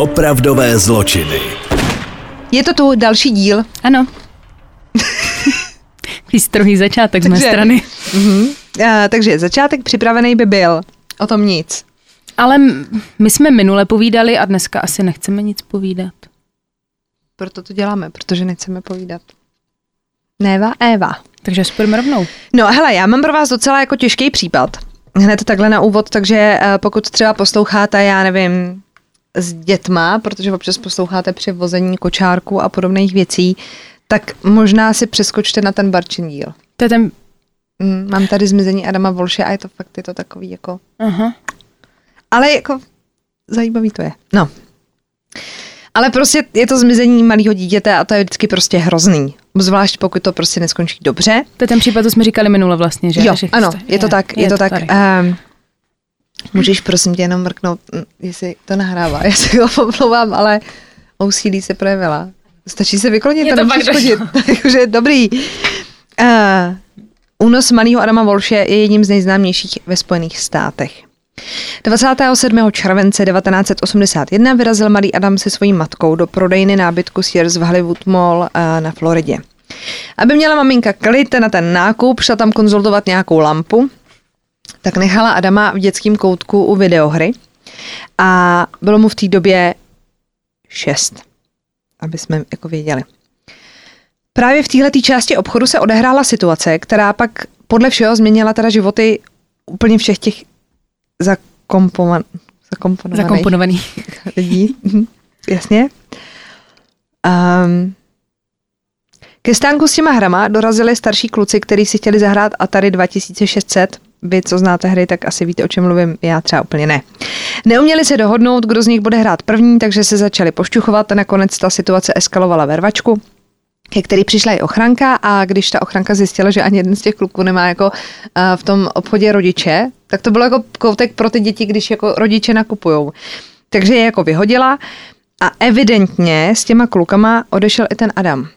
Opravdové zločiny. Je to tu další díl. Ano. Strohý začátek z mé Takže- strany. Uh, takže začátek připravený by byl. O tom nic. Ale m- my jsme minule povídali a dneska asi nechceme nic povídat. Proto to děláme, protože nechceme povídat. Neva Eva. Takže spojíme rovnou. No hele, já mám pro vás docela jako těžký případ. Hned takhle na úvod, takže eh, pokud třeba posloucháte, já nevím, s dětma, protože občas posloucháte při vození kočárku a podobných věcí, tak možná si přeskočte na ten barčin díl. To je ten... Mm, mám tady zmizení Adama Volše a je to fakt, je to takový jako... Aha. Ale jako zajímavý to je. No. Ale prostě je to zmizení malého dítěte a to je vždycky prostě hrozný. Zvlášť pokud to prostě neskončí dobře. To je ten případ, co jsme říkali minule vlastně, že? Jo, ano, je to tak, je, to tak. tady. Um, můžeš prosím tě jenom mrknout, jestli to nahrává. Já se ho omlouvám, ale úsilí se projevila. Stačí se vyklonit, Je to to nemusíš fakt chodit. Takže dobrý. Uh, únos malého Adama Volše je jedním z nejznámějších ve Spojených státech. 27. července 1981 vyrazil malý Adam se svojí matkou do prodejny nábytku Sears v Hollywood Mall eh, na Floridě. Aby měla maminka klid na ten nákup, šla tam konzultovat nějakou lampu, tak nechala Adama v dětském koutku u videohry a bylo mu v té době šest, aby jsme jako věděli. Právě v této části obchodu se odehrála situace, která pak podle všeho změnila teda životy úplně všech těch zakompovan, zakomponovaných Zakomponovaný. lidí. Jasně. Um, ke stánku s těma hrama dorazili starší kluci, kteří si chtěli zahrát Atari 2600. Vy, co znáte hry, tak asi víte, o čem mluvím. Já třeba úplně ne. Neuměli se dohodnout, kdo z nich bude hrát první, takže se začali pošťuchovat a nakonec ta situace eskalovala ve rvačku ke který přišla i ochranka a když ta ochranka zjistila, že ani jeden z těch kluků nemá jako uh, v tom obchodě rodiče, tak to bylo jako koutek pro ty děti, když jako rodiče nakupujou. Takže je jako vyhodila a evidentně s těma klukama odešel i ten Adam.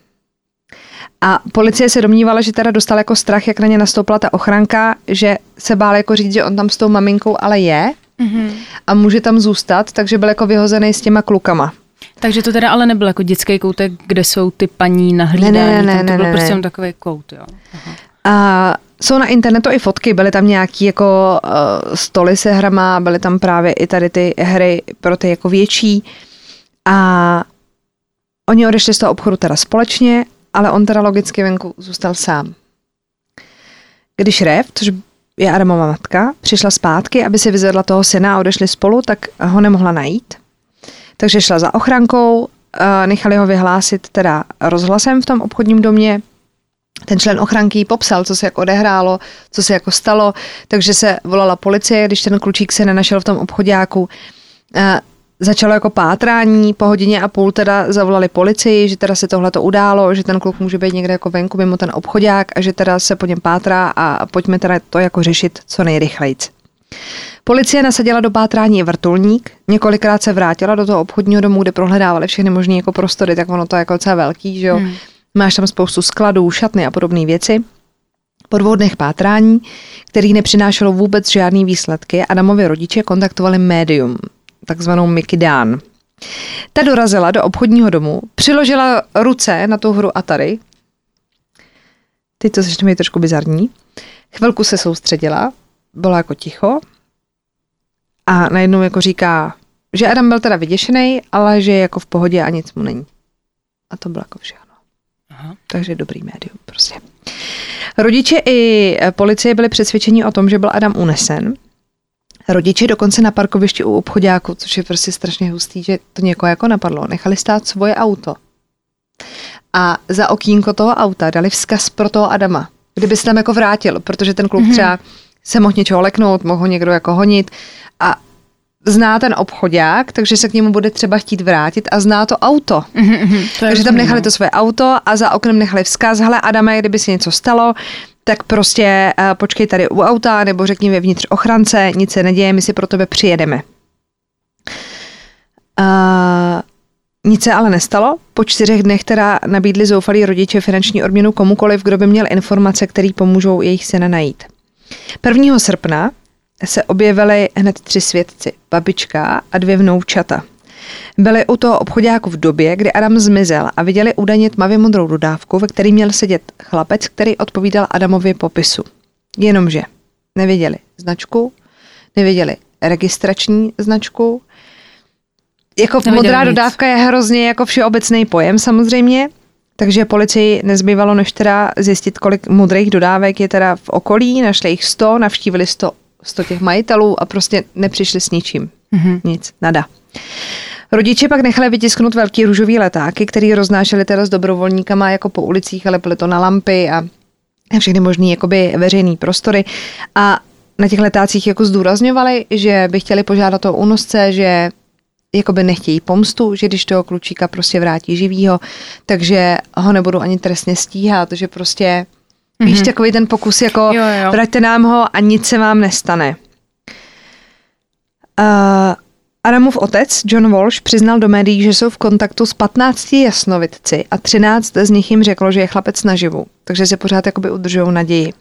A policie se domnívala, že teda dostal jako strach, jak na ně nastoupila ta ochranka, že se bál jako říct, že on tam s tou maminkou ale je Mhm. a může tam zůstat, takže byl jako vyhozený s těma klukama. Takže to teda ale nebyl jako dětský koutek, kde jsou ty paní na hlídání. Ne, ne, ne, tam to ne, byl ne, prostě ne. takový kout, jo. Aha. A jsou na internetu i fotky, byly tam nějaký jako uh, stoly se hrama, byly tam právě i tady ty hry pro ty jako větší. A oni odešli z toho obchodu teda společně, ale on teda logicky venku zůstal sám. Když Rev, což je Adamova matka, přišla zpátky, aby si vyzvedla toho syna a odešli spolu, tak ho nemohla najít. Takže šla za ochrankou, eh, nechali ho vyhlásit teda rozhlasem v tom obchodním domě, ten člen ochranky popsal, co se jako odehrálo, co se jako stalo, takže se volala policie, když ten klučík se nenašel v tom obchodáku. Začalo jako pátrání, po hodině a půl teda zavolali policii, že teda se tohle to událo, že ten kluk může být někde jako venku mimo ten obchodák a že teda se po něm pátrá a pojďme teda to jako řešit co nejrychlejc. Policie nasadila do pátrání vrtulník, několikrát se vrátila do toho obchodního domu, kde prohledávali všechny možné jako prostory, tak ono to je jako docela velký, že jo. Hmm. Máš tam spoustu skladů, šatny a podobné věci. Po dvou dnech pátrání, který nepřinášelo vůbec žádný výsledky, Adamovi rodiče kontaktovali médium, takzvanou Mickey Dan. Ta dorazila do obchodního domu, přiložila ruce na tu hru Atari. Teď to začne být trošku bizarní. Chvilku se soustředila, byla jako ticho a najednou jako říká, že Adam byl teda vyděšený, ale že je jako v pohodě a nic mu není. A to bylo jako všechno. Aha. Takže dobrý médium prostě. Rodiče i policie byli přesvědčeni o tom, že byl Adam unesen. Rodiče dokonce na parkovišti u obchodáku, což je prostě strašně hustý, že to někoho jako napadlo, nechali stát svoje auto. A za okýnko toho auta dali vzkaz pro toho Adama, kdyby se tam jako vrátil, protože ten kluk třeba se mohl něčeho leknout, mohl ho někdo jako honit a zná ten obchodák, takže se k němu bude třeba chtít vrátit a zná to auto. Mhm, mhm, to Takže tam nechali no. to svoje auto a za oknem nechali vzkaz, hele Adame, kdyby se něco stalo, tak prostě uh, počkej tady u auta nebo řekni vevnitř ochrance, nic se neděje, my si pro tebe přijedeme. Uh, nic se ale nestalo. Po čtyřech dnech teda nabídli zoufalí rodiče finanční odměnu komukoliv, kdo by měl informace, které pomůžou jejich syna najít. 1. srpna se objevili hned tři svědci, babička a dvě vnoučata. Byli u toho obchodáku v době, kdy Adam zmizel a viděli údajně tmavě modrou dodávku, ve který měl sedět chlapec, který odpovídal Adamově popisu. Jenomže neviděli značku, neviděli registrační značku. Jako Neviděli modrá nic. dodávka je hrozně jako všeobecný pojem samozřejmě, takže policii nezbývalo než teda zjistit, kolik modrých dodávek je teda v okolí, našli jich 100, navštívili 100, 100 těch majitelů a prostě nepřišli s ničím. Mhm. Nic, nada. Rodiče pak nechali vytisknout velký růžový letáky, který roznášeli teda s dobrovolníkama jako po ulicích, ale byly to na lampy a a všechny možný jakoby veřejný prostory a na těch letácích jako zdůrazňovali, že by chtěli požádat o únosce, že jakoby nechtějí pomstu, že když toho klučíka prostě vrátí živýho, takže ho nebudou ani trestně stíhat, že prostě mm-hmm. víš takový ten pokus jako Jo, jo. vraťte nám ho a nic se vám nestane. Uh, Adamův otec, John Walsh, přiznal do médií, že jsou v kontaktu s 15 jasnovidci a 13 z nich jim řeklo, že je chlapec naživu, takže se pořád jakoby udržují naději.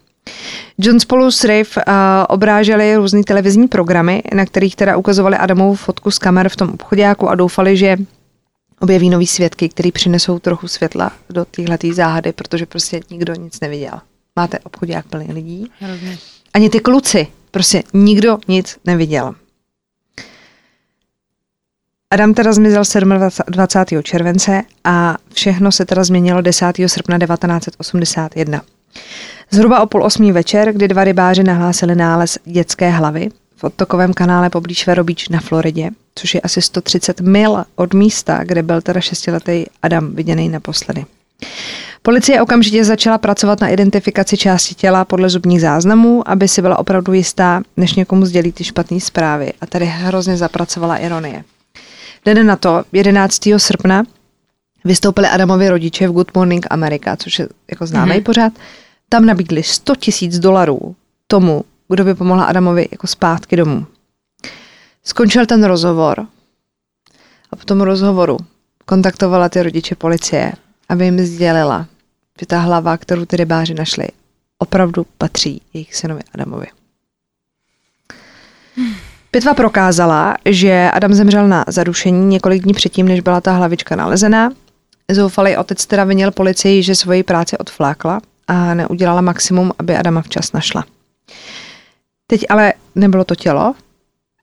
John spolu s Riff uh, obráželi různý televizní programy, na kterých teda ukazovali Adamovu fotku z kamer v tom obchodáku a doufali, že objeví nový svědky, který přinesou trochu světla do téhletý záhady, protože prostě nikdo nic neviděl. Máte obchodák plný lidí, Hrozně. ani ty kluci. Prostě nikdo nic neviděl. Adam teda zmizel 27. července a všechno se teda změnilo 10. srpna 1981. Zhruba o půl osmí večer, kdy dva rybáři nahlásili nález dětské hlavy v odtokovém kanále poblíž Vero Beach na Floridě, což je asi 130 mil od místa, kde byl teda šestiletý Adam viděný naposledy. Policie okamžitě začala pracovat na identifikaci části těla podle zubních záznamů, aby si byla opravdu jistá, než někomu sdělí ty špatné zprávy. A tady hrozně zapracovala ironie. Den na to, 11. srpna, vystoupili Adamovi rodiče v Good Morning America, což je jako známý mm-hmm. pořád. Tam nabídli 100 tisíc dolarů tomu, kdo by pomohla Adamovi jako zpátky domů. Skončil ten rozhovor a po tom rozhovoru kontaktovala ty rodiče policie, aby jim sdělila, že ta hlava, kterou ty rybáři našli, opravdu patří jejich synovi Adamovi. Pitva prokázala, že Adam zemřel na zadušení několik dní předtím, než byla ta hlavička nalezená. Zoufalý otec teda vinil policii, že svoji práci odflákla a neudělala maximum, aby Adama včas našla. Teď ale nebylo to tělo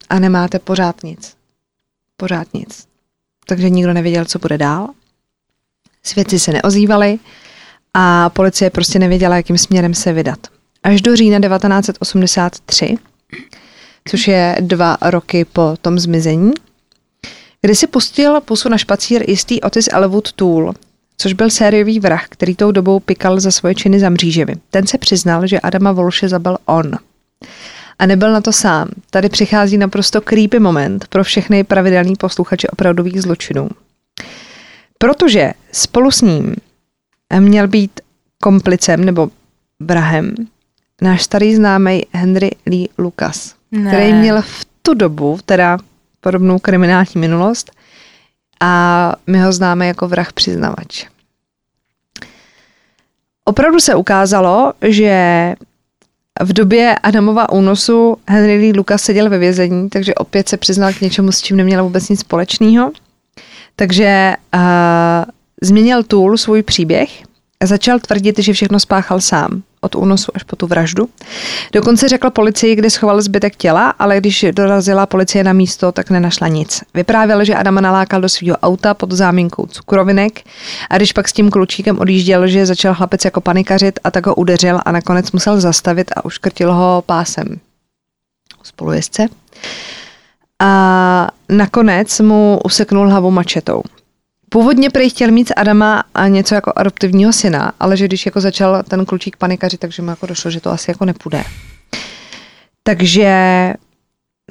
a nemáte pořád nic. Pořád nic. Takže nikdo nevěděl, co bude dál. Svědci se neozývali a policie prostě nevěděla, jakým směrem se vydat. Až do října 1983, což je dva roky po tom zmizení, kdy si pustil pusu na špacír jistý Otis Elwood Tool, což byl sériový vrah, který tou dobou pikal za svoje činy za mřížemi. Ten se přiznal, že Adama Volše zabil on. A nebyl na to sám. Tady přichází naprosto creepy moment pro všechny pravidelní posluchače opravdových zločinů. Protože spolu s ním měl být komplicem nebo vrahem náš starý známý Henry Lee Lucas, Ne. který měl v tu dobu teda podobnou kriminální minulost a my ho známe jako vrah přiznavač. Opravdu se ukázalo, že v době Adamova únosu Henry Lee Lucas seděl ve vězení, takže opět se přiznal k něčemu, s čím neměl vůbec nic společného. Takže uh, změnil Tool svůj příběh začal tvrdit, že všechno spáchal sám, od únosu až po tu vraždu. Dokonce řekl policii, kde schoval zbytek těla, ale když dorazila policie na místo, tak nenašla nic. Vyprávěl, že Adama nalákal do svého auta pod záminkou cukrovinek a když pak s tím klučíkem odjížděl, že začal chlapec jako panikařit a tak ho udeřil a nakonec musel zastavit a uškrtil ho pásem spolujezdce. A nakonec mu useknul hlavu mačetou. Původně prý chtěl mít z Adama a něco jako adoptivního syna, ale že když jako začal ten klučík panikařit, takže mu jako došlo, že to asi jako nepůjde. Takže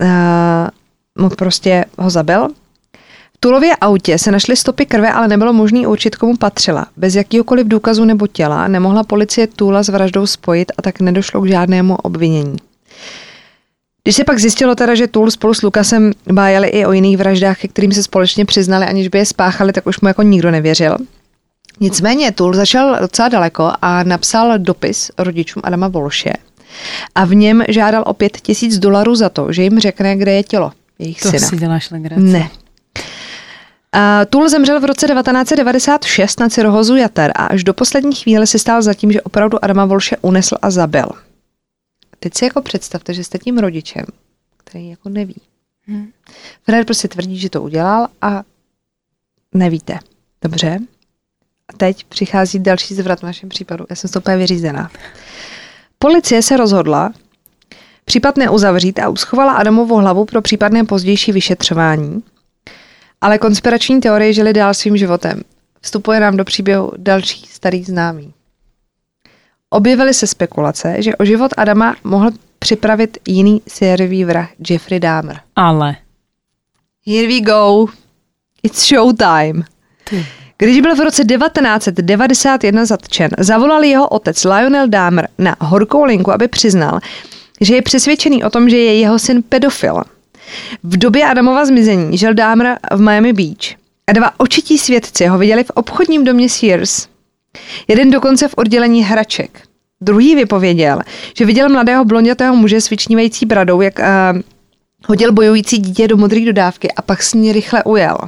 uh, mu prostě ho zabil. V Tulově autě se našly stopy krve, ale nebylo možné určit, komu patřila. Bez jakýhokoliv důkazu nebo těla nemohla policie Tula s vraždou spojit a tak nedošlo k žádnému obvinění. Když se pak zjistilo teda, že Tool spolu s Lukasem bájeli i o jiných vraždách, ke kterým se společně přiznali, aniž by je spáchali, tak už mu jako nikdo nevěřil. Nicméně Tool zašel docela daleko a napsal dopis rodičům Adama Volše a v něm žádal o pět tisíc dolarů za to, že jim řekne, kde je tělo jejich To syna. si děláš legraci. Ne. Uh, Tool zemřel v roce 1996 na cirhózu jater a až do poslední chvíle si stál za tím, že opravdu Adama Volše unesl a zabil. Teď si jako představte, že jste tím rodičem, který jako neví. Hmm. Fred prostě tvrdí, že to udělal a nevíte. Dobře. A teď přichází další zvrat v našem případu. Já jsem to úplně vyřízená. Policie se rozhodla případ neuzavřít a uschovala Adamovu hlavu pro případné pozdější vyšetřování. Ale konspirační teorie žili dál svým životem. Vstupuje nám do příběhu další starý známý. Objevily se spekulace, že o život Adama mohl připravit jiný sériový vrah Jeffrey Dahmer. Ale. Here we go. It's showtime. Ty. Když byl v roce 1991 zatčen, zavolal jeho otec Lionel Dahmer na horkou linku, aby přiznal, že je přesvědčený o tom, že je jeho syn pedofil. V době Adamova zmizení žil Dahmer v Miami Beach a dva očití svědci ho viděli v obchodním domě Sears. Jeden dokonce v oddělení hraček. Druhý vypověděl, že viděl mladého blondětého muže s vyčnívající bradou, jak uh, hodil bojující dítě do modré dodávky a pak s ní rychle ujel.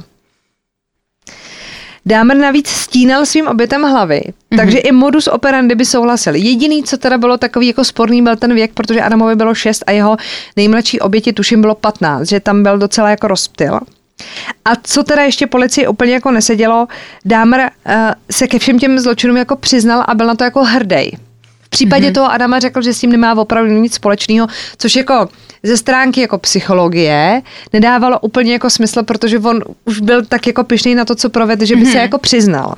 Dámer navíc stínal svým obětem hlavy, mm-hmm. takže i modus operandi by souhlasil. Jediný, co teda bylo takový jako sporný, byl ten věk, protože Adamovi bylo 6 a jeho nejmladší oběti tuším bylo 15, že tam byl docela jako rozptyl. A co teda ještě policii úplně jako nesedělo, Dámer uh, se ke všem těm zločinům jako přiznal a byl na to jako hrdý. V případě mm-hmm. toho Adama řekl, že s tím nemá opravdu nic společného, což jako ze stránky jako psychologie nedávalo úplně jako smysl, protože on už byl tak jako pišný na to, co provedl, že by mm-hmm. se jako přiznal.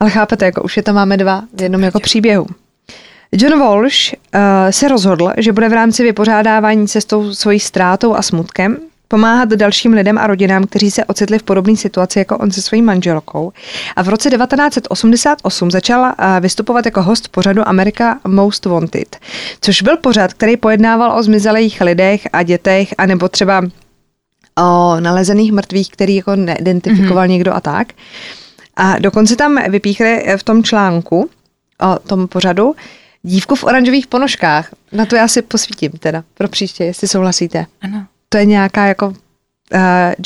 Ale chápete, jako už je tam máme dva v jednom jako příběhu. John Walsh uh, se rozhodl, že bude v rámci vypořádávání se s tou svojí ztrátou a smutkem pomáhat dalším lidem a rodinám, kteří se ocitli v podobné situaci jako on se svojí manželkou. A v roce 1988 začala vystupovat jako host pořadu America Most Wanted, což byl pořad, který pojednával o zmizelých lidech a dětech, anebo třeba o nalezených mrtvých, který jako neidentifikoval mm-hmm. někdo a tak. A dokonce tam vypíchli v tom článku o tom pořadu dívku v oranžových ponožkách. Na to já si posvítím teda pro příště, jestli souhlasíte. Ano to je nějaká jako uh,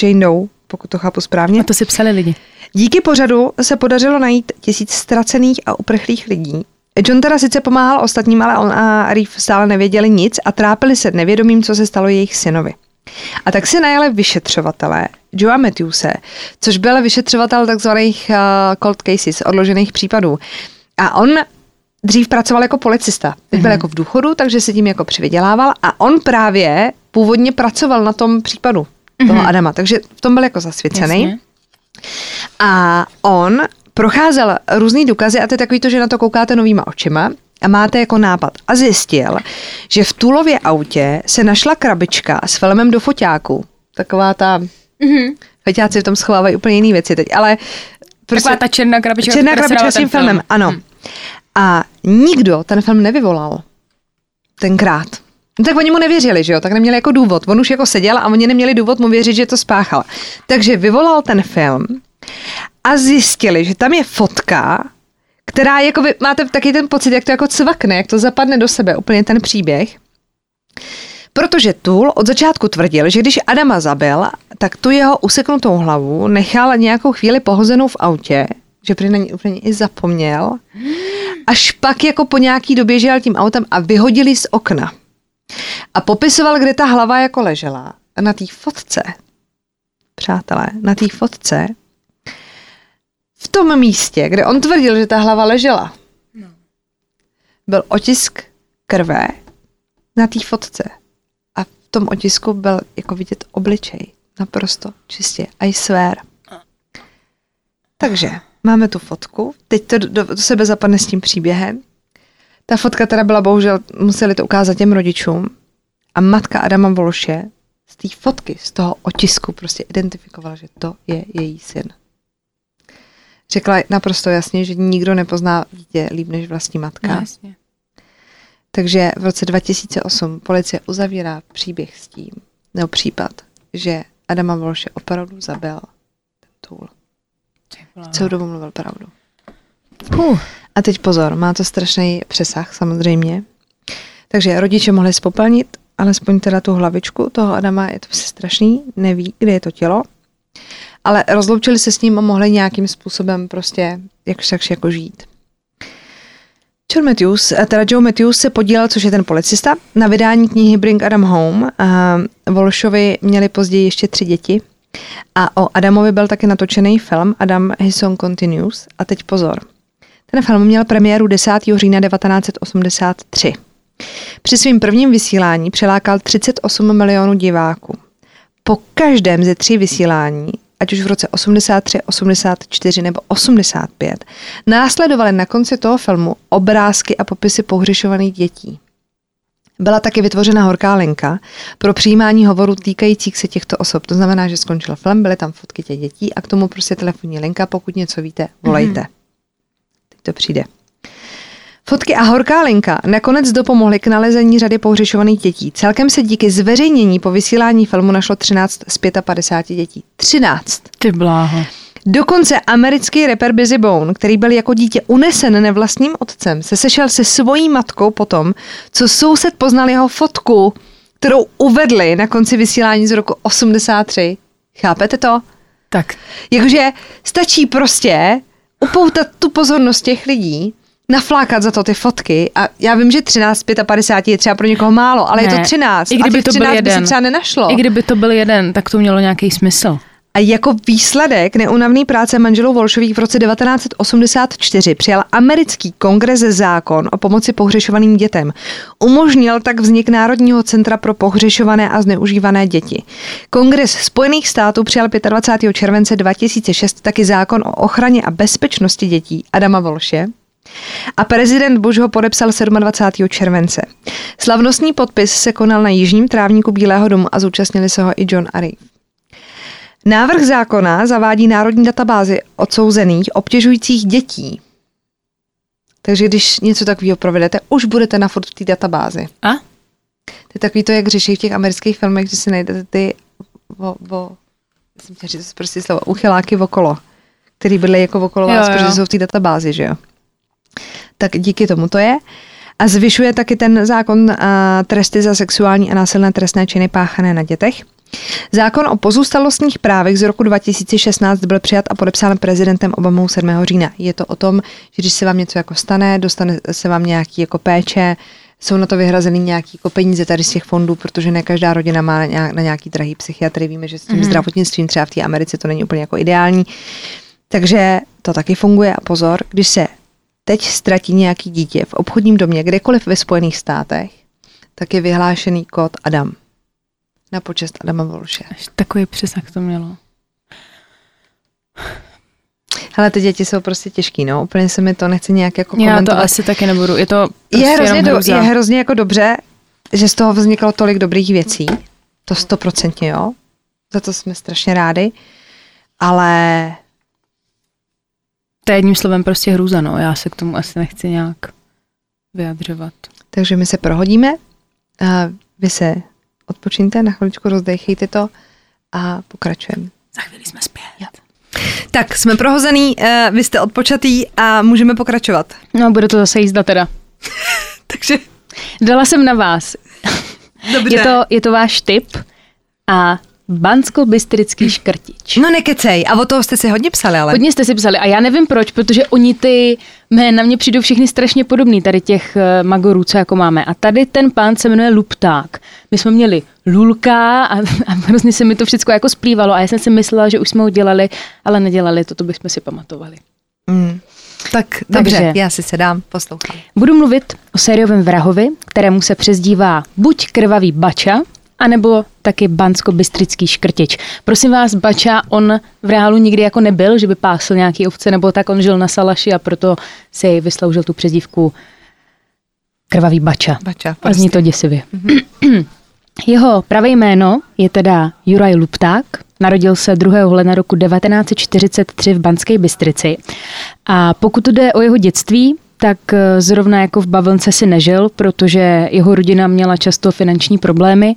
Jane Doe, pokud to chápu správně. A to si psali lidi. Díky pořadu se podařilo najít tisíc ztracených a uprchlých lidí. John teda sice pomáhal ostatním, ale on a Reef stále nevěděli nic a trápili se nevědomím, co se stalo jejich synovi. A tak si najali vyšetřovatele Joa Matthewse, což byl vyšetřovatel takzvaných uh, cold cases, odložených případů. A on dřív pracoval jako policista. Teď byl mm-hmm. jako v důchodu, takže se tím jako přivydělával a on právě původně pracoval na tom případu mm-hmm. toho Adama, takže v tom byl jako zasvěcený. Jasně. A on procházel různý důkazy a to je takový to, že na to koukáte novýma očima a máte jako nápad. A zjistil, že v Tulově autě se našla krabička s filmem do foťáku. Taková ta... Mm-hmm. Foťáci v tom schovávají úplně jiné věci teď, ale... Prostě, Taková ta černá krabička. Černá krabička s tím filmem, film. ano. Hmm. A nikdo ten film nevyvolal. Tenkrát. No tak oni mu nevěřili, že jo, tak neměli jako důvod. On už jako seděl a oni neměli důvod mu věřit, že to spáchal. Takže vyvolal ten film a zjistili, že tam je fotka, která jako vy máte taky ten pocit, jak to jako cvakne, jak to zapadne do sebe, úplně ten příběh. Protože Tool od začátku tvrdil, že když Adama zabil, tak tu jeho useknutou hlavu nechal nějakou chvíli pohozenou v autě, že prý na ní úplně i zapomněl. Až pak jako po nějaký době žil tím autem a vyhodili z okna. A popisoval, kde ta hlava jako ležela. A na té fotce, přátelé, na té fotce, v tom místě, kde on tvrdil, že ta hlava ležela, no. byl otisk krve na té fotce. A v tom otisku byl jako vidět obličej. Naprosto čistě. I swear. Takže máme tu fotku. Teď to do, do sebe zapadne s tím příběhem. Ta fotka teda byla bohužel, museli to ukázat těm rodičům. A matka Adama Volše z té fotky, z toho otisku prostě identifikovala, že to je její syn. Řekla naprosto jasně, že nikdo nepozná dítě líp než vlastní matka. No, jasně. Takže v roce 2008 policie uzavírá příběh s tím, nebo případ, že Adama Volše opravdu zabil ten tool. Celou dobu mluvil pravdu. Uh. A teď pozor, má to strašný přesah samozřejmě. Takže rodiče mohli spopelnit alespoň teda tu hlavičku toho Adama, je to prostě strašný, neví, kde je to tělo. Ale rozloučili se s ním a mohli nějakým způsobem prostě jakž takž jako žít. John Matthews, eh, teda Joe Matthews se podílel, což je ten policista, na vydání knihy Bring Adam Home. A Volšovi měli později ještě tři děti. A o Adamovi byl taky natočený film Adam His Song Continues. A teď pozor. Ten film měl premiéru 10. října 1983. Při svým prvním vysílání přilákal 38 milionů diváků. Po každém ze tří vysílání ať už v roce 83, 84 nebo 85, následovaly na konci toho filmu obrázky a popisy pohřešovaných dětí. Byla taky vytvořena horká linka pro přijímání hovorů týkajících se těchto osob. To znamená, že skončil film, byly tam fotky těch dětí a k tomu prostě telefonní linka, pokud něco víte, volejte. Mm-hmm. To přijde. Fotky a horká linka nakonec dopomohly k nalezení řady pohřešovaných dětí. Celkem se díky zveřejnění po vysílání filmu našlo 13 z 55 dětí. 13. Ty bláho. Dokonce americký rapper Busy Bone, který byl jako dítě unesen nevlastním otcem, se sešel se svojí matkou potom, co soused poznal jeho fotku, kterou uvedli na konci vysílání z roku 83. Chápete to? Tak. Jakože stačí prostě upoutat tu pozornost těch lidí, naflákat za to ty fotky a já vím, že 13 55 je třeba pro někoho málo, ale ne, je to 13 I kdyby a to 13 byl jeden, by se třeba nenašlo. I kdyby to byl jeden, tak to mělo nějaký smysl. A jako výsledek neunavný práce manželů Volšových v roce 1984 přijal americký kongres zákon o pomoci pohřešovaným dětem. Umožnil tak vznik Národního centra pro pohřešované a zneužívané děti. Kongres Spojených států přijal 25. července 2006 taky zákon o ochraně a bezpečnosti dětí Adama Volše, a prezident Bush ho podepsal 27. července. Slavnostní podpis se konal na jižním trávníku Bílého domu a zúčastnili se ho i John a. Návrh zákona zavádí národní databázi odsouzených obtěžujících dětí. Takže když něco takového provedete, už budete na furt v té databázi. A? To je takový to, jak řeší v těch amerických filmech, že si najdete ty o, o, jsem chtěla říct prostě slovo, uchyláky okolo, který byly jako okolo vás, protože jsou v té databázi, že jo? tak díky tomu to je. A zvyšuje taky ten zákon tresty za sexuální a násilné trestné činy páchané na dětech. Zákon o pozůstalostních právech z roku 2016 byl přijat a podepsán prezidentem Obamou 7. října. Je to o tom, že když se vám něco jako stane, dostane se vám nějaký jako péče, jsou na to vyhrazeny nějaký jako peníze tady z těch fondů, protože ne každá rodina má na nějaký drahý psychiatry. Víme, že s tím mm. zdravotnictvím třeba v té Americe to není úplně jako ideální. Takže to taky funguje a pozor, když se teď ztratí nějaký dítě v obchodním domě, kdekoliv ve Spojených státech, tak je vyhlášený kód Adam. Na počest Adama Volše. Takový přesah to mělo. Ale ty děti jsou prostě těžký, no. Úplně se mi to nechce nějak jako Já to asi taky nebudu. Je to prostě je hrozně, do, je hrozně jako dobře, že z toho vzniklo tolik dobrých věcí. To stoprocentně, jo. Za to jsme strašně rádi. Ale to je jedním slovem prostě hrůza, no. Já se k tomu asi nechci nějak vyjadřovat. Takže my se prohodíme, a vy se odpočíňte, na chviličku rozdechejte to a pokračujeme. Za chvíli jsme zpět. Jo. Tak, jsme prohozený, uh, vy jste odpočatý a můžeme pokračovat. No, bude to zase jízda teda. Takže... Dala jsem na vás. Dobře. Je to, je to váš tip a Bansko-Bystrický škrtič. No nekecej, a o toho jste si hodně psali, ale. Hodně jste si psali a já nevím proč, protože oni ty jména mě přijdou všichni strašně podobný, tady těch uh, magorů, co jako máme. A tady ten pán se jmenuje Lupták. My jsme měli Lulka a, a hrozně se mi to všechno jako splývalo a já jsem si myslela, že už jsme ho dělali, ale nedělali to, to bychom si pamatovali. Mm. Tak dobře, Takže, já si sedám, poslouchám. Budu mluvit o sériovém vrahovi, kterému se přezdívá buď krvavý bača, anebo taky bansko-bystrický škrtič. Prosím vás, Bača, on v reálu nikdy jako nebyl, že by pásl nějaký ovce, nebo tak on žil na Salaši a proto si vysloužil tu přezdívku krvavý Bača. Bača prostě. A zní to děsivě. Mm-hmm. Jeho pravé jméno je teda Juraj Lupták, Narodil se 2. ledna roku 1943 v Banské Bystrici. A pokud jde o jeho dětství, tak eh, zrovna jako v Bavlnce si nežil, protože jeho rodina měla často finanční problémy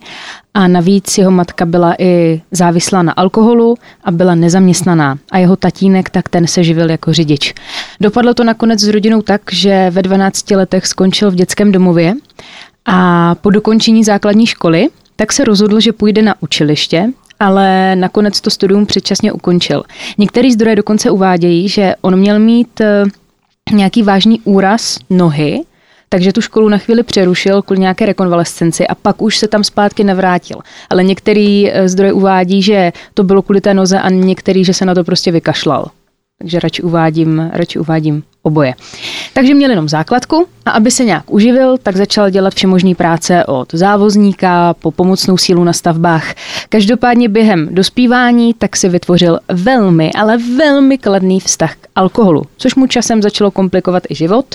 a navíc jeho matka byla i závislá na alkoholu a byla nezaměstnaná a jeho tatínek tak ten se živil jako řidič. Dopadlo to nakonec s rodinou tak, že ve 12 letech skončil v dětském domově a po dokončení základní školy tak se rozhodl, že půjde na učiliště ale nakonec to studium předčasně ukončil. Některý zdroje dokonce uvádějí, že on měl mít eh, nějaký vážný úraz nohy, takže tu školu na chvíli přerušil kvůli nějaké rekonvalescenci a pak už se tam zpátky nevrátil. Ale některý eh, zdroj uvádí, že to bylo kvůli té noze a některý, že se na to prostě vykašlal. Takže radši uvádím, radši uvádím oboje. Takže měl jenom základku a aby se nějak uživil, tak začal dělat všemožný práce od závozníka po pomocnou sílu na stavbách. Každopádně během dospívání tak si vytvořil velmi, ale velmi kladný vztah k alkoholu, což mu časem začalo komplikovat i život,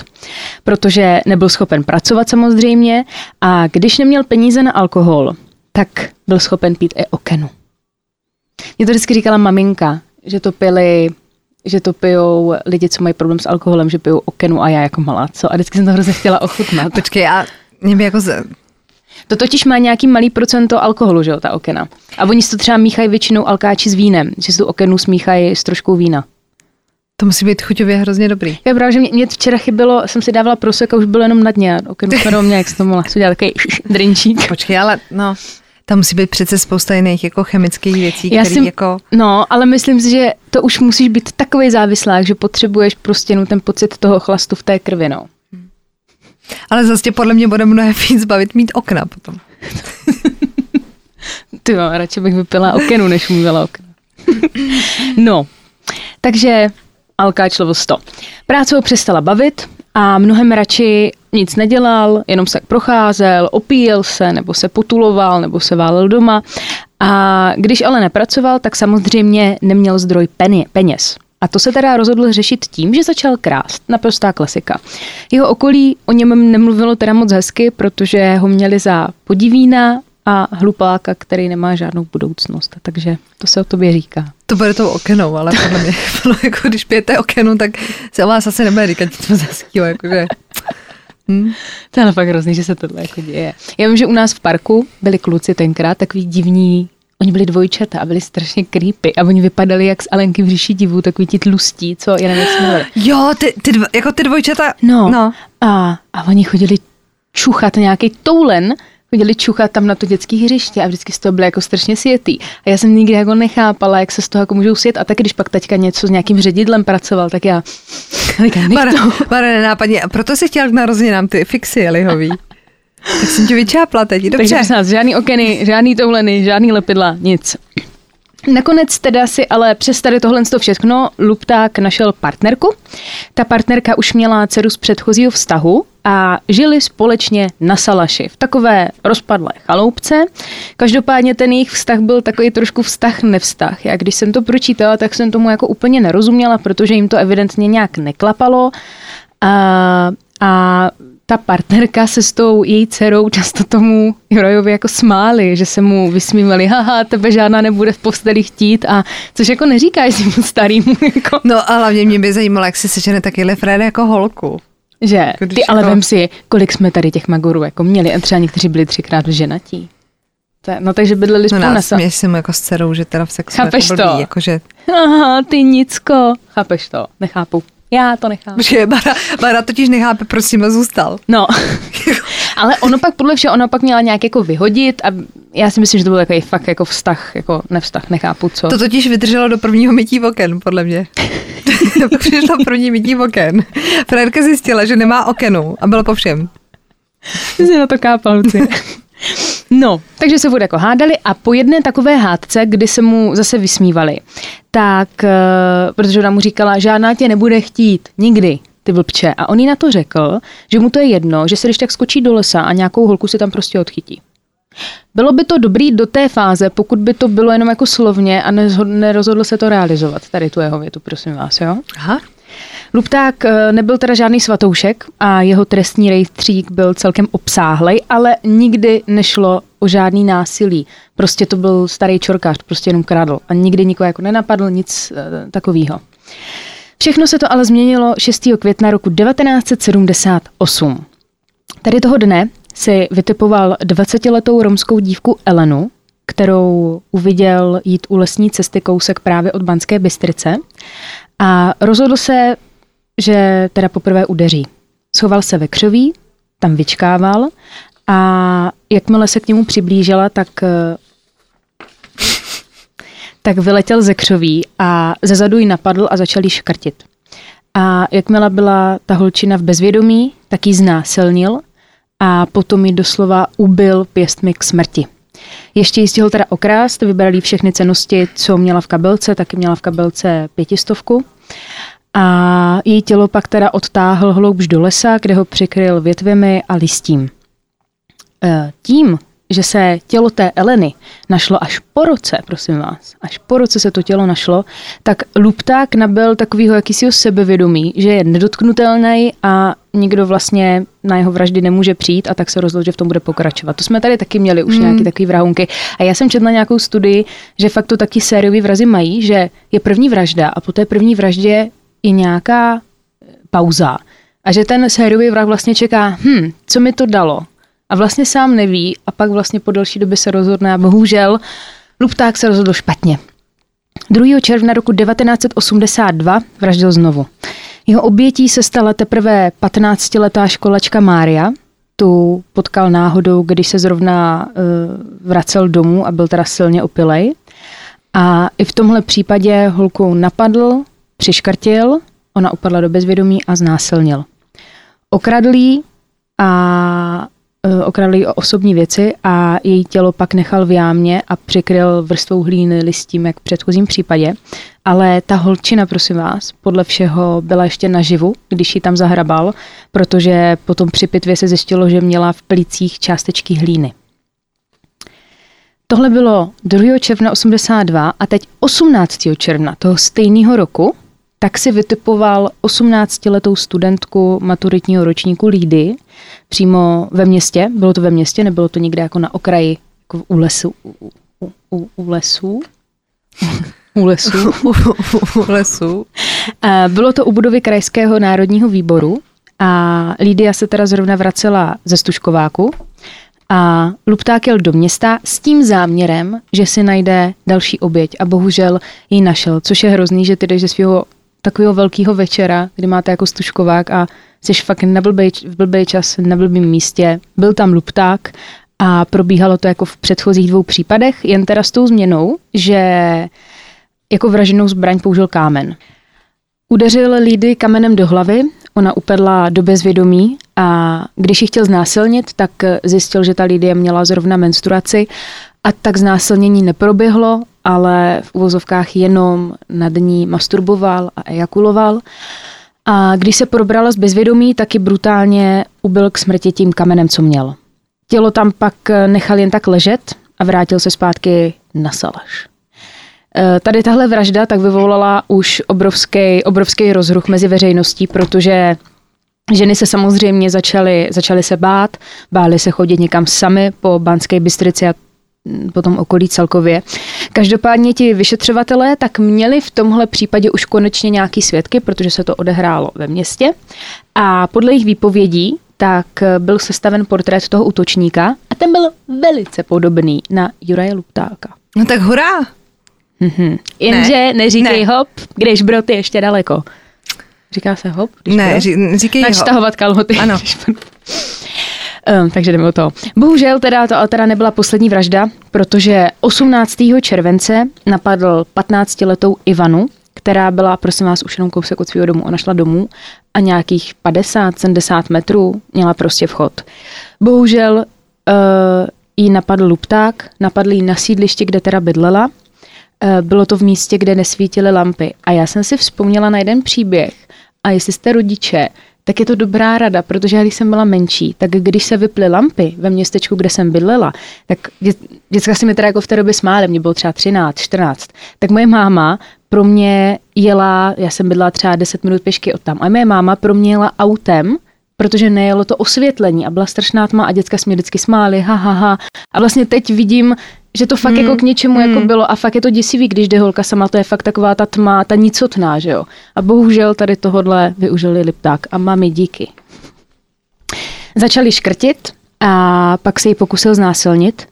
protože nebyl schopen pracovat samozřejmě a když neměl peníze na alkohol, tak byl schopen pít i okenu. Mě to vždycky říkala maminka, že to pili že to pijou lidi, co mají problém s alkoholem, že pijou okenu a já jako malá, co? A vždycky jsem to hrozně chtěla ochutnat. Počkej, a mě by jako z... To totiž má nějaký malý procento alkoholu, že jo, ta okena. A oni si to třeba míchají většinou alkáči s vínem, že si tu okenu smíchají s troškou vína. To musí být chuťově hrozně dobrý. Je pravda, že mě, mě včera chybělo, jsem si dávala prosek a už bylo jenom na dně. Okenu jsme mě, jak jsem to mohla dělat takový drinčík. Počkej, ale no, tam musí být přece spousta jiných jako chemických věcí, Já které si- jako... No, ale myslím si, že to už musíš být takový závislák, že potřebuješ prostě jenom ten pocit toho chlastu v té krvi, no. Ale zase podle mě bude mnohem víc bavit mít okna potom. Ty jo, radši bych vypila okenu, než mluvila okna. no, takže alkáč level 100. Práce ho přestala bavit a mnohem radši nic nedělal, jenom se procházel, opíjel se, nebo se potuloval, nebo se válel doma. A když ale nepracoval, tak samozřejmě neměl zdroj peněz. A to se teda rozhodl řešit tím, že začal krást. Naprostá klasika. Jeho okolí o něm nemluvilo teda moc hezky, protože ho měli za podivína a hlupáka, který nemá žádnou budoucnost. Takže to se o tobě říká. To bude tou okenou, ale podle mě, jako když pijete okenu, tak se o vás asi nebude říkat nic moc hezkýho, jakože... Hm? To je ale fakt hrozný, že se tohle jako děje. Já vím, že u nás v parku byli kluci tenkrát takový divní, oni byli dvojčata a byli strašně creepy a oni vypadali jak z Alenky v říši divů, takový ti tlustí, co, já nevím, jak. Jo, ty, ty dva, jako ty dvojčata... No, no. A, a oni chodili čuchat nějaký toulen, chodili čuchat tam na to dětské hřiště a vždycky z toho byly jako strašně sjetý. A já jsem nikdy jako nechápala, jak se z toho jako můžou sjet. A tak když pak teďka něco s nějakým ředidlem pracoval, tak já bara nenápadně. A proto si chtěl k narozeninám ty fixy lihový. tak jsem tě vyčápla teď, dobře. Takže vás, žádný okeny, žádný touleny, žádný lepidla, nic. Nakonec teda si ale přes tady tohle to všechno Lupták našel partnerku. Ta partnerka už měla dceru z předchozího vztahu a žili společně na Salaši v takové rozpadlé chaloupce. Každopádně ten jejich vztah byl takový trošku vztah nevztah. Já když jsem to pročítala, tak jsem tomu jako úplně nerozuměla, protože jim to evidentně nějak neklapalo. A, a ta partnerka se s tou její dcerou často tomu Jurajovi jako smáli, že se mu vysmívali, haha, tebe žádná nebude v posteli chtít a což jako neříkáš si starýmu, jako, No a hlavně mě by zajímalo, jak si sežene taky Fred jako holku. Že Když ty ale jako- vem si, kolik jsme tady těch magorů jako měli a třeba někteří byli třikrát ženatí. To je- No takže bydleli No spolu na sa- směš si mu jako s dcerou, že teda v sexu Chápeš jako blbý, to? Jakože, Aha, ty nicko. Chápeš to? Nechápu. Já to nechápu. že Bara, Bara totiž nechápe, proč s zůstal. No, ale ono pak podle všeho, ono pak měla nějak jako vyhodit a já si myslím, že to byl takový fakt jako vztah, jako nevztah, nechápu co. To totiž vydrželo do prvního mytí oken, podle mě. to přišlo první mytí oken. Fredka zjistila, že nemá okenu a bylo po všem. si na to kápal. No, takže se jako hádali a po jedné takové hádce, kdy se mu zase vysmívali, tak, eh, protože ona mu říkala, žádná tě nebude chtít, nikdy, ty blbče. A on jí na to řekl, že mu to je jedno, že se když tak skočí do lesa a nějakou holku si tam prostě odchytí. Bylo by to dobrý do té fáze, pokud by to bylo jenom jako slovně a nerozhodl se to realizovat, tady tu jeho větu, prosím vás, jo? Aha. Lupták eh, nebyl teda žádný svatoušek a jeho trestní rejstřík byl celkem obsáhlej, ale nikdy nešlo o žádný násilí. Prostě to byl starý čorkář, prostě jenom kradl a nikdy nikoho jako nenapadl, nic uh, takového. Všechno se to ale změnilo 6. května roku 1978. Tady toho dne si vytipoval 20-letou romskou dívku Elenu, kterou uviděl jít u lesní cesty kousek právě od Banské Bystrice a rozhodl se, že teda poprvé udeří. Schoval se ve křoví, tam vyčkával a jakmile se k němu přiblížila, tak eh, tak vyletěl ze křoví a ze zadu ji napadl a začal jí škrtit. A jakmile byla ta holčina v bezvědomí, tak ji znásilnil a potom ji doslova ubil pěstmi k smrti. Ještě ji stihl teda okrást, vybrali všechny cenosti, co měla v kabelce, taky měla v kabelce pětistovku. A její tělo pak teda odtáhl hloubš do lesa, kde ho přikryl větvemi a listím. E, tím, že se tělo té Eleny našlo až po roce, prosím vás, až po roce se to tělo našlo, tak Lupták nabil takového jakýsiho sebevědomí, že je nedotknutelný a nikdo vlastně na jeho vraždy nemůže přijít a tak se rozhodl, že v tom bude pokračovat. To jsme tady taky měli už hmm. nějaký takový vrahunky. A já jsem četla nějakou studii, že fakt to taky sériový vrazy mají, že je první vražda a po té první vraždě je nějaká pauza. A že ten sériový vrah vlastně čeká, hm, co mi to dalo? A vlastně sám neví a pak vlastně po delší době se rozhodne a bohužel Lupták se rozhodl špatně. 2. června roku 1982 vraždil znovu. Jeho obětí se stala teprve 15-letá školačka Mária. Tu potkal náhodou, když se zrovna uh, vracel domů a byl teda silně opilej. A i v tomhle případě holku napadl, přiškrtil, ona upadla do bezvědomí a znásilnil. Okradlý a Eh, okradli o osobní věci a její tělo pak nechal v jámě a přikryl vrstvou hlíny listím, jak v předchozím případě. Ale ta holčina, prosím vás, podle všeho byla ještě naživu, když ji tam zahrabal, protože potom při pitvě se zjistilo, že měla v plicích částečky hlíny. Tohle bylo 2. června 82 a teď 18. června toho stejného roku tak si vytipoval 18-letou studentku maturitního ročníku Lídy přímo ve městě. Bylo to ve městě, nebylo to někde jako na okraji, jako u lesu. U, u, u, u lesů. u lesů. u lesů. Bylo to u budovy Krajského národního výboru a Lídia se teda zrovna vracela ze Stuškováku a Lupták jel do města s tím záměrem, že si najde další oběť a bohužel ji našel, což je hrozný, že ty jdeš ze svého takového velkého večera, kdy máte jako stuškovák a jsi fakt na blbej, v blbý čas na blbým místě. Byl tam lupták a probíhalo to jako v předchozích dvou případech, jen teda s tou změnou, že jako vraženou zbraň použil kámen. Udeřil Lídy kamenem do hlavy, ona upadla do bezvědomí a když ji chtěl znásilnit, tak zjistil, že ta Lídie měla zrovna menstruaci a tak znásilnění neproběhlo, ale v uvozovkách jenom nad ní masturboval a ejakuloval. A když se probrala z bezvědomí, taky brutálně ubil k smrti tím kamenem, co měl. Tělo tam pak nechal jen tak ležet a vrátil se zpátky na salaš. E, tady tahle vražda tak vyvolala už obrovský, obrovský rozruch mezi veřejností, protože Ženy se samozřejmě začaly, začaly se bát, bály se chodit někam sami po Banské Bystrici a potom okolí celkově. Každopádně ti vyšetřovatelé tak měli v tomhle případě už konečně nějaký svědky, protože se to odehrálo ve městě a podle jejich výpovědí tak byl sestaven portrét toho útočníka a ten byl velice podobný na Juraje Luptáka. No tak hurá! Mm-hmm. Jenže ne, neříkej ne. hop, když broty ještě daleko. Říká se hop? Když ne, ří, říkej hop. Načtahovat kalhoty. Ano. Um, takže jdeme o to. Bohužel teda to teda nebyla poslední vražda, protože 18. července napadl 15-letou Ivanu, která byla, prosím vás, už jenom kousek od svého domu. Ona šla domů a nějakých 50-70 metrů měla prostě vchod. Bohužel uh, jí napadl lupták, napadl jí na sídlišti, kde teda bydlela. Uh, bylo to v místě, kde nesvítily lampy. A já jsem si vzpomněla na jeden příběh. A jestli jste rodiče, tak je to dobrá rada, protože když jsem byla menší, tak když se vyply lampy ve městečku, kde jsem bydlela, tak dě, děcka si mi teda jako v té době smály, mě bylo třeba 13, 14, tak moje máma pro mě jela, já jsem bydlela třeba 10 minut pěšky od tam, a moje máma pro mě jela autem, protože nejelo to osvětlení a byla strašná tma a děcka se mě vždycky smály, ha, ha, ha. A vlastně teď vidím, že to fakt mm. jako k něčemu mm. jako hmm. bylo a fakt je to děsivý, když jde holka sama, to je fakt taková ta tma, ta nicotná, že jo. A bohužel tady tohodle využili Lipták a mami díky. Začali škrtit a pak se ji pokusil znásilnit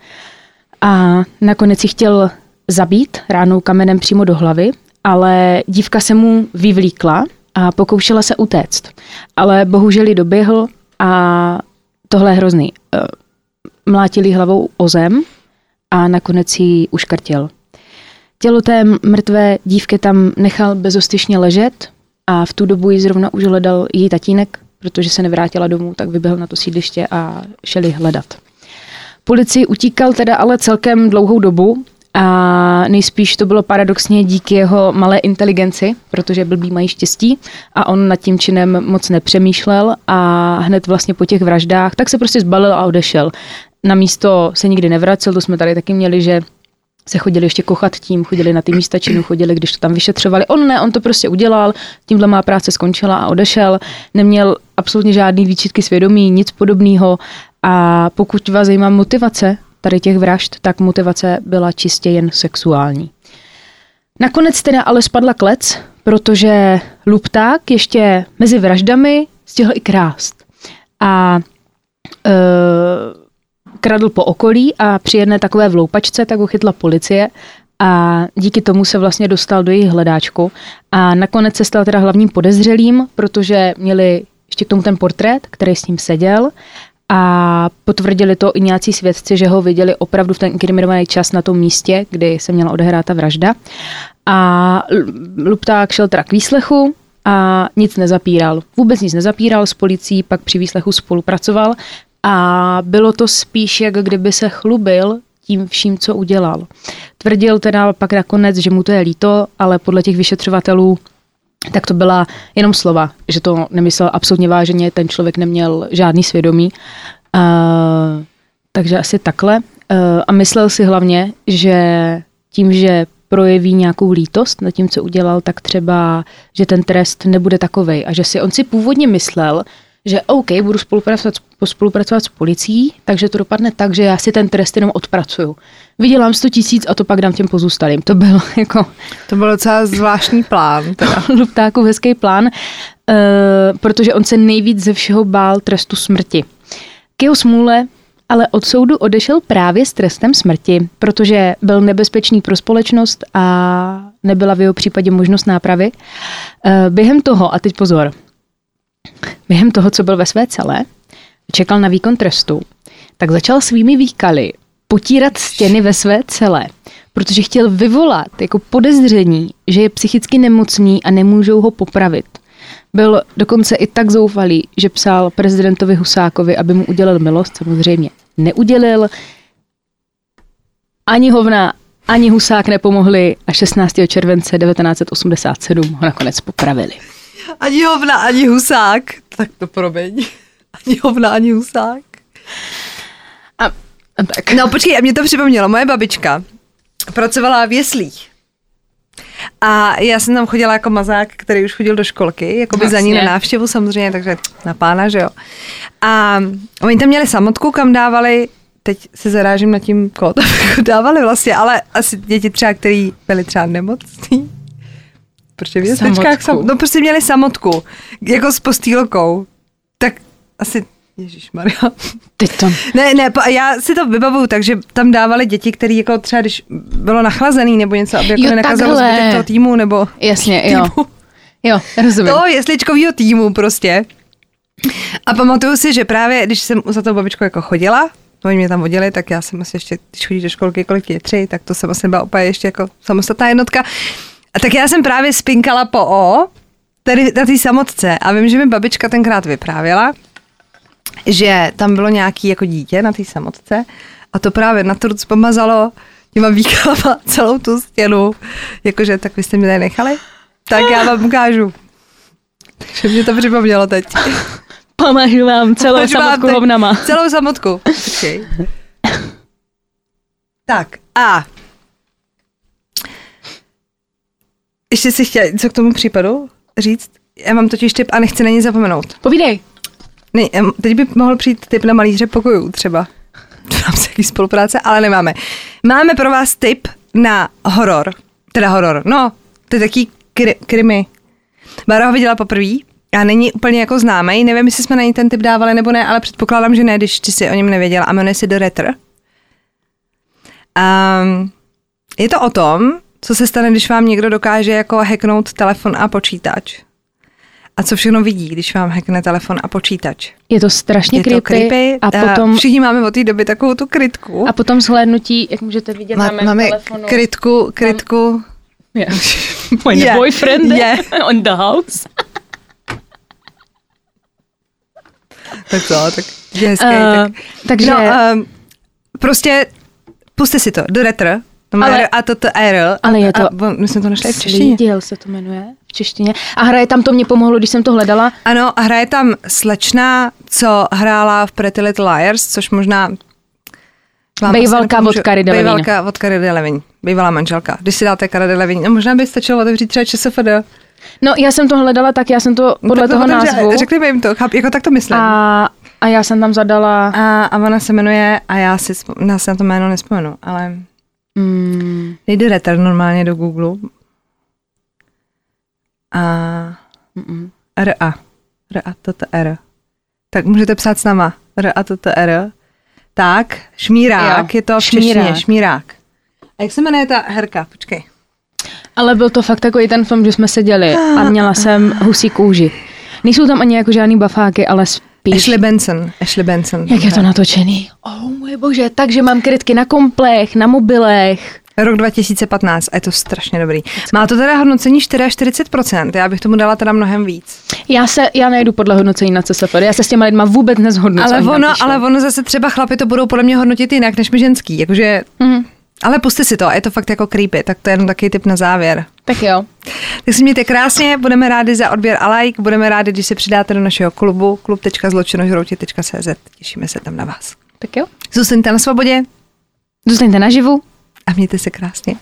a nakonec ji chtěl zabít ránou kamenem přímo do hlavy, ale dívka se mu vyvlíkla a pokoušela se utéct. Ale bohužel ji doběhl a tohle je hrozný. Eh, mlátili hlavou o zem a nakonec ji uškrtil. Tělo té mrtvé dívky tam nechal bezostyšně ležet a v tu dobu ji zrovna už hledal její tatínek, protože se nevrátila domů, tak vyběhl na to sídliště a šeli hledat. Policii utíkal teda ale celkem dlouhou dobu a nejspíš to bylo paradoxně díky jeho malé inteligenci, protože blbý mají štěstí a on nad tím činem moc nepřemýšlel a hned vlastně po těch vraždách tak se prostě zbalil a odešel. Na místo se nikdy nevracel, to jsme tady taky měli, že se chodili ještě kochat tím, chodili na ty místa činu, chodili, když to tam vyšetřovali. On ne, on to prostě udělal, tímhle má práce skončila a odešel. Neměl absolutně žádný výčitky svědomí, nic podobného. A pokud vás zajímá motivace tady těch vražd, tak motivace byla čistě jen sexuální. Nakonec teda ale spadla klec, protože Lupták ještě mezi vraždami stihl i krást. A e, kradl po okolí a při jedné takové vloupačce tak ho chytla policie a díky tomu se vlastně dostal do jejich hledáčku a nakonec se stal teda hlavním podezřelým, protože měli ještě k tomu ten portrét, který s ním seděl a potvrdili to i nějací svědci, že ho viděli opravdu v ten inkriminovaný čas na tom místě, kdy se měla odehrát ta vražda. A Lupták šel teda k výslechu a nic nezapíral. Vůbec nic nezapíral, s policií pak při výslechu spolupracoval a bylo to spíš, jak kdyby se chlubil tím vším, co udělal. Tvrdil teda pak nakonec, že mu to je líto, ale podle těch vyšetřovatelů tak to byla jenom slova, že to nemyslel absolutně váženě, ten člověk neměl žádný svědomí. Uh, takže asi takhle. Uh, a myslel si hlavně, že tím, že projeví nějakou lítost nad tím, co udělal, tak třeba, že ten trest nebude takovej. A že si on si původně myslel, že OK, budu spolupracovat, spolupracovat s policií, takže to dopadne tak, že já si ten trest jenom odpracuju. Vydělám 100 tisíc a to pak dám těm pozůstalým. To byl jako... To byl docela zvláštní plán. Teda. Luptáku hezký plán, uh, protože on se nejvíc ze všeho bál trestu smrti. K jeho smůle ale od soudu odešel právě s trestem smrti, protože byl nebezpečný pro společnost a nebyla v jeho případě možnost nápravy. Uh, během toho, a teď pozor, během toho, co byl ve své celé, čekal na výkon trestu, tak začal svými výkaly potírat stěny ve své celé, protože chtěl vyvolat jako podezření, že je psychicky nemocný a nemůžou ho popravit. Byl dokonce i tak zoufalý, že psal prezidentovi Husákovi, aby mu udělal milost, samozřejmě neudělil. Ani hovna, ani Husák nepomohli a 16. července 1987 ho nakonec popravili. Ani hovna, ani husák. Tak to promiň. Ani hovna, ani husák. A, a tak. No počkej, a mě to připomnělo. Moje babička pracovala v jeslích. A já jsem tam chodila jako mazák, který už chodil do školky, jako by za ní na návštěvu samozřejmě, takže na pána, že jo. A oni tam měli samotku, kam dávali teď se zarážím na tím, koho tam dávali vlastně, ale asi děti třeba, který byli třeba nemocní, Protože v jesličkách sam, no prostě měli samotku, jako s postýlkou. Tak asi Ježíš Maria. Teď to. Ne, ne, já si to vybavuju, takže tam dávali děti, které jako třeba, když bylo nachlazený nebo něco, aby jako jo, nenakazalo zbytek toho týmu, nebo Jasně, týmu. jo. Jo, rozumím. Toho jesličkového týmu prostě. A pamatuju si, že právě, když jsem za tou babičkou jako chodila, oni mě tam vodili, tak já jsem asi ještě, když chodíš do školky, kolik je tři, tak to jsem asi byla úplně ještě jako samostatná jednotka. A tak já jsem právě spinkala po O, tady na té samotce a vím, že mi babička tenkrát vyprávěla, že tam bylo nějaký jako dítě na té samotce a to právě na truc pomazalo těma výkalama celou tu stěnu. Jakože, tak vy jste mě tady nechali? Tak já vám ukážu. Takže mě to připomnělo teď. Pomažu vám celou Pomažu samotku vám hovnama. Celou samotku. Okay. Tak a Ještě si chtěla co k tomu případu říct? Já mám totiž tip a nechci na ní zapomenout. Povídej. Ne, teď by mohl přijít tip na malíře pokojů třeba. Mám se spolupráce, ale nemáme. Máme pro vás tip na horor. Teda horor. No, to je taký kri- krimi. Bára ho viděla poprvé a není úplně jako známý. Nevím, jestli jsme na ní ten tip dávali nebo ne, ale předpokládám, že ne, když ty si o něm nevěděla. A jmenuje se The Retr. Um, je to o tom, co se stane, když vám někdo dokáže jako hacknout telefon a počítač. a co všechno vidí, když vám hackne telefon a počítač. Je to strašně Je to creepy, creepy a potom, všichni máme od té doby takovou tu krytku. a potom zhlédnutí, jak můžete vidět Má, na mém máme telefonu. krytku, krytku. Yeah. My Yeah. boyfriend Yeah. on the house. Tak to, tak je hezký. Uh, tak. takže No, um, prostě puste si to, do retro. Ale- a to to ARL. ale je to- A, my jsme to našli v češtině. Slídil se to jmenuje v češtině. A hraje tam, to mě pomohlo, když jsem to hledala. Ano, a hraje tam slečna, co hrála v Pretty Little Liars, což možná... Bejvalka od Cara Delevingne. Bejvalka od Delevingne. Bývalá manželka. Když si dáte Cara Delevingne, no možná by stačilo otevřít třeba ČSFD. No, já jsem to hledala, tak já jsem to podle Tak to toho otevře- názvu. Řekli jim to, cháp, jako tak to myslím. A, A, já jsem tam zadala... a, a ona se jmenuje, a já si, já si na to jméno nespomenu, ale Mm, nejde retter normálně do Google. A mm, RA. RA, toto R. Tak můžete psát s náma. RA, toto R. Tak, šmírák, Jo, je to v šmírák. češtině, šmírák. A jak se jmenuje ta herka? Počkej. Ale byl to fakt takový ten film, že jsme seděli a měla jsem husí kůži. Nejsou tam ani jako žádný bafáky, ale spíš... Ashley Benson. Ashley Benson. Jak je to natočený? Oh můj bože, takže mám krytky na komplech, na mobilech. Rok 2015 a je to strašně dobrý. Má to teda hodnocení 44%, já bych tomu dala teda mnohem víc. Já se, já nejdu podle hodnocení na CSFD, já se s těma lidma vůbec nezhodnu, Ale ono, ale ono zase třeba chlapi to budou podle mě hodnotit jinak než my ženský, jakože... Mhm. Ale puste si to, je to fakt jako creepy, tak to je jenom takový tip na závěr. Tak jo. Tak si mějte krásně, budeme rádi za odběr a like, budeme rádi, když se přidáte do našeho klubu klub.zločinožrouti.cz. Těšíme se tam na vás. Tak jo. Zůstaňte na svobodě Zůstaňte naživu. a mějte se krásně.